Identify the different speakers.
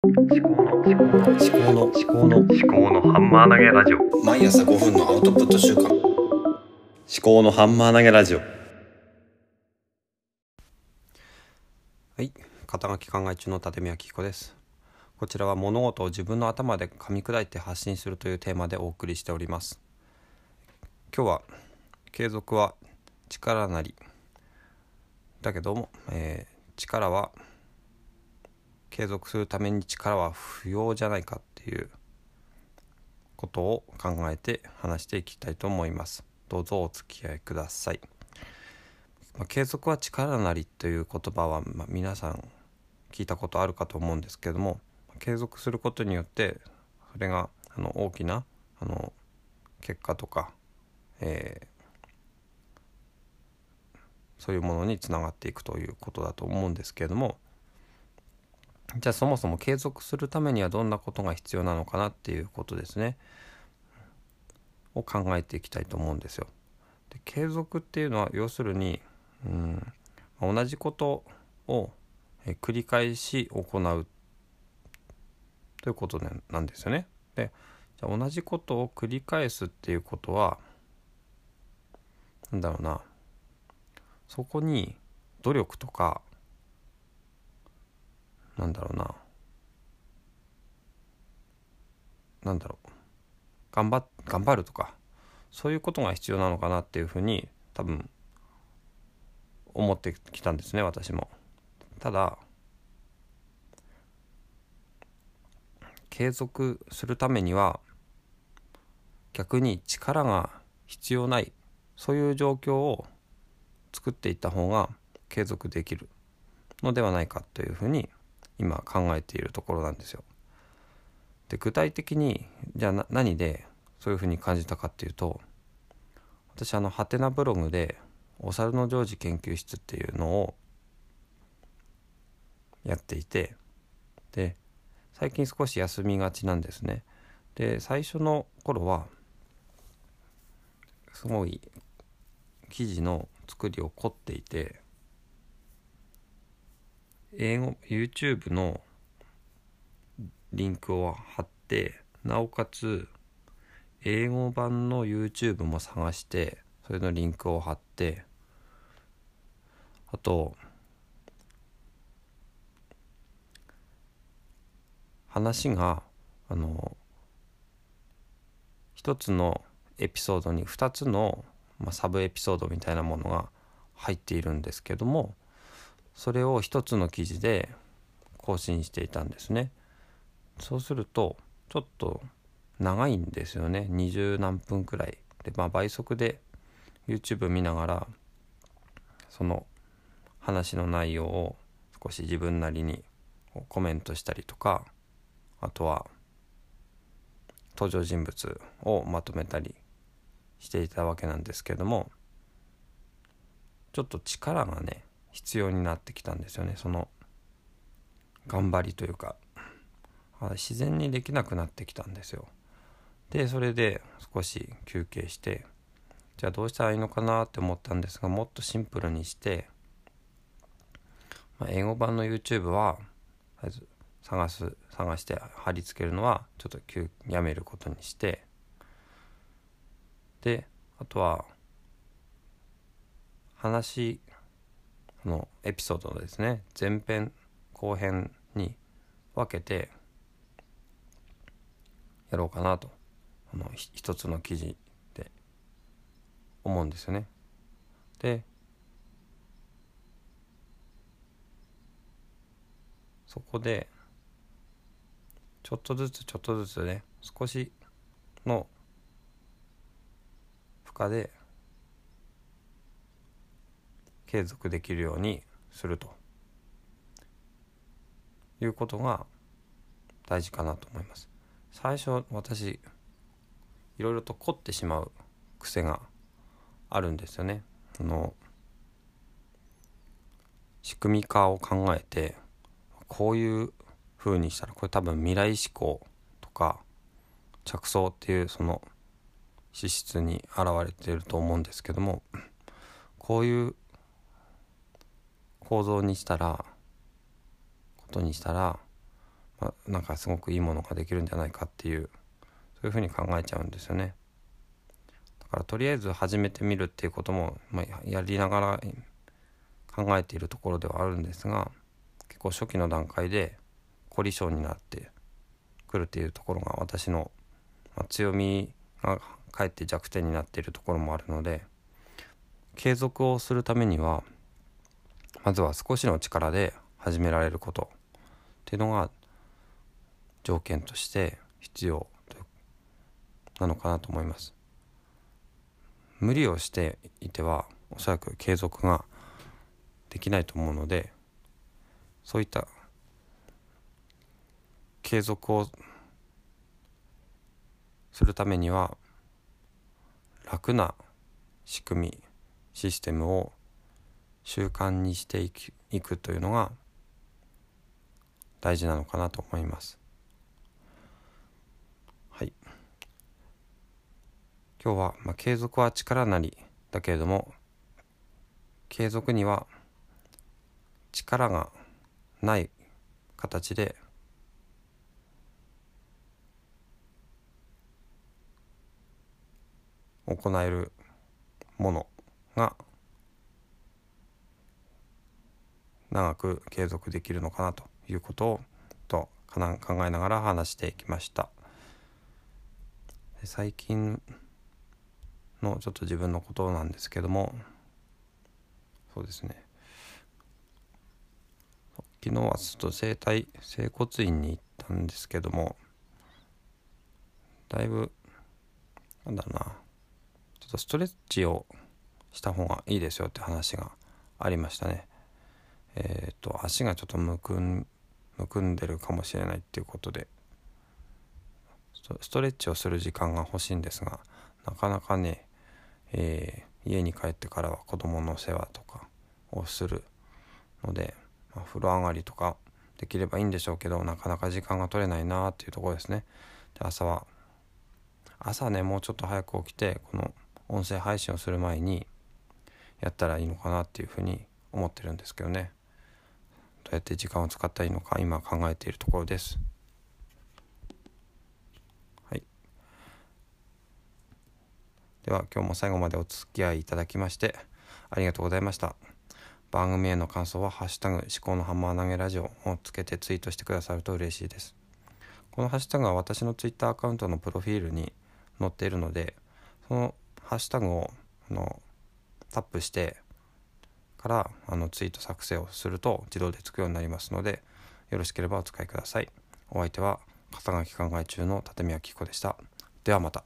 Speaker 1: 思考の思考の思考の思考の思考のハンマー投げラジオ
Speaker 2: 毎朝5分のアウトプット週間
Speaker 1: 思考のハンマー投げラジオ
Speaker 3: はい、肩書き考え中の立宮紀子です。こちらは物事を自分の頭で噛み砕いて発信するというテーマでお送りしております。今日は継続は力なりだけども、えー力は継続するために力は不要じゃないかっていうことを考えて話していきたいと思います。どうぞお付き合いください。まあ、継続は力なりという言葉は、まあ、皆さん聞いたことあるかと思うんですけども継続することによってそれがあの大きなあの結果とか、えーそういうものにつながっていくということだと思うんですけれどもじゃあそもそも継続するためにはどんなことが必要なのかなっていうことですねを考えていきたいと思うんですよ。で継続っていうのは要するにうん、同じことを繰り返し行うということなんですよね。でじゃ同じことを繰り返すっていうことはなんだろうなそこに努力とかなんだろうななんだろう頑張頑張るとかそういうことが必要なのかなっていうふうに多分思ってきたんですね私も。ただ継続するためには逆に力が必要ないそういう状況を作っていった方が継続できるのではないかというふうに今考えているところなんですよ。で具体的にじゃあ何でそういうふうに感じたかっていうと私あのハテナブログでお猿のジョージ研究室っていうのをやっていてで最近少し休みがちなんですねで最初の頃はすごい記事の作りを凝っていて英語 YouTube のリンクを貼ってなおかつ英語版の YouTube も探してそれのリンクを貼ってあと話があの一つのエピソードに2つの、まあ、サブエピソードみたいなものが入っているんですけどもそれを一つの記事で更新していたんですね。そうするとちょっと長いんですよね二十何分くらいで、まあ、倍速で YouTube 見ながらその話の内容を少し自分なりにコメントしたりとかあとは登場人物をまとめたりしていたわけなんですけどもちょっと力がね必要になってきたんですよねその頑張りというか自然にできなくなってきたんですよ。でそれで少し休憩してじゃあどうしたらいいのかなって思ったんですがもっとシンプルにして、まあ、英語版の YouTube は探す探して貼り付けるのはちょっと急やめることにしてであとは話のエピソードですね前編後編に分けてやろうかなとあの一つの記事で思うんですよね。でそこでちょっとずつちょっとずつね少しの負荷で継続できるようにするということが大事かなと思います。最初私いろいろと凝ってしまう癖があるんですよね。あの仕組み化を考えてこういう風にしたらこれ多分未来思考とか着想っていうその資質に現れていると思うんですけどもこういう構造にしたらことにしたらまあ、なんかすごくいいものができるんじゃないかっていうそういうふうに考えちゃうんですよね。だからとりあえず始めてみるっていうことも、まあ、やりながら考えているところではあるんですが結構初期の段階で凝り性になってくるっていうところが私の、まあ、強みがかえって弱点になっているところもあるので継続をするためにはまずは少しの力で始められることっていうのが条件として必要なのかなと思います。無理をしていてはおそらく継続ができないと思うのでそういった継続をするためには楽な仕組みシステムを習慣にしていくいくというのが大事なのかなと思います。はい。今日は、まあ、継続は力なりだけれども継続には力がない形で行えるものが長く継続できるのかなということをと考えながら話していきました。最近のちょっと自分のことなんですけどもそうですね。昨日はちょっと整体整骨院に行ったんですけどもだいぶなんだろうなちょっとストレッチをした方がいいですよって話がありましたね。えっ、ー、と足がちょっとむくんむくんでるかもしれないっていうことでストレッチをする時間が欲しいんですがなかなかね、えー、家に帰ってからは子供の世話とかをするので、まあ、風呂上がりとかできればいいんでしょうけどなかなか時間が取れないなっていうところですね。で朝は朝ねもうちょっと早く起きてこの音声配信をする前にやったらいいのかなっていうふうに思ってるんですけどね。どうやって時間を使ったらいいのか今考えているところです。はい。では今日も最後までお付き合いいただきましてありがとうございました。番組への感想は「ハッシュタグ思考のハンマー投げラジオ」をつけてツイートしてくださると嬉しいです。このハッシュタグは私のツイッターアカウントのプロフィールに載っているのでそのハッシュタグをあのタップしてからあのツイート作成をすると自動でつくようになりますのでよろしければお使いください。お相手は肩書き考え中の立宮紀子でした。ではまた。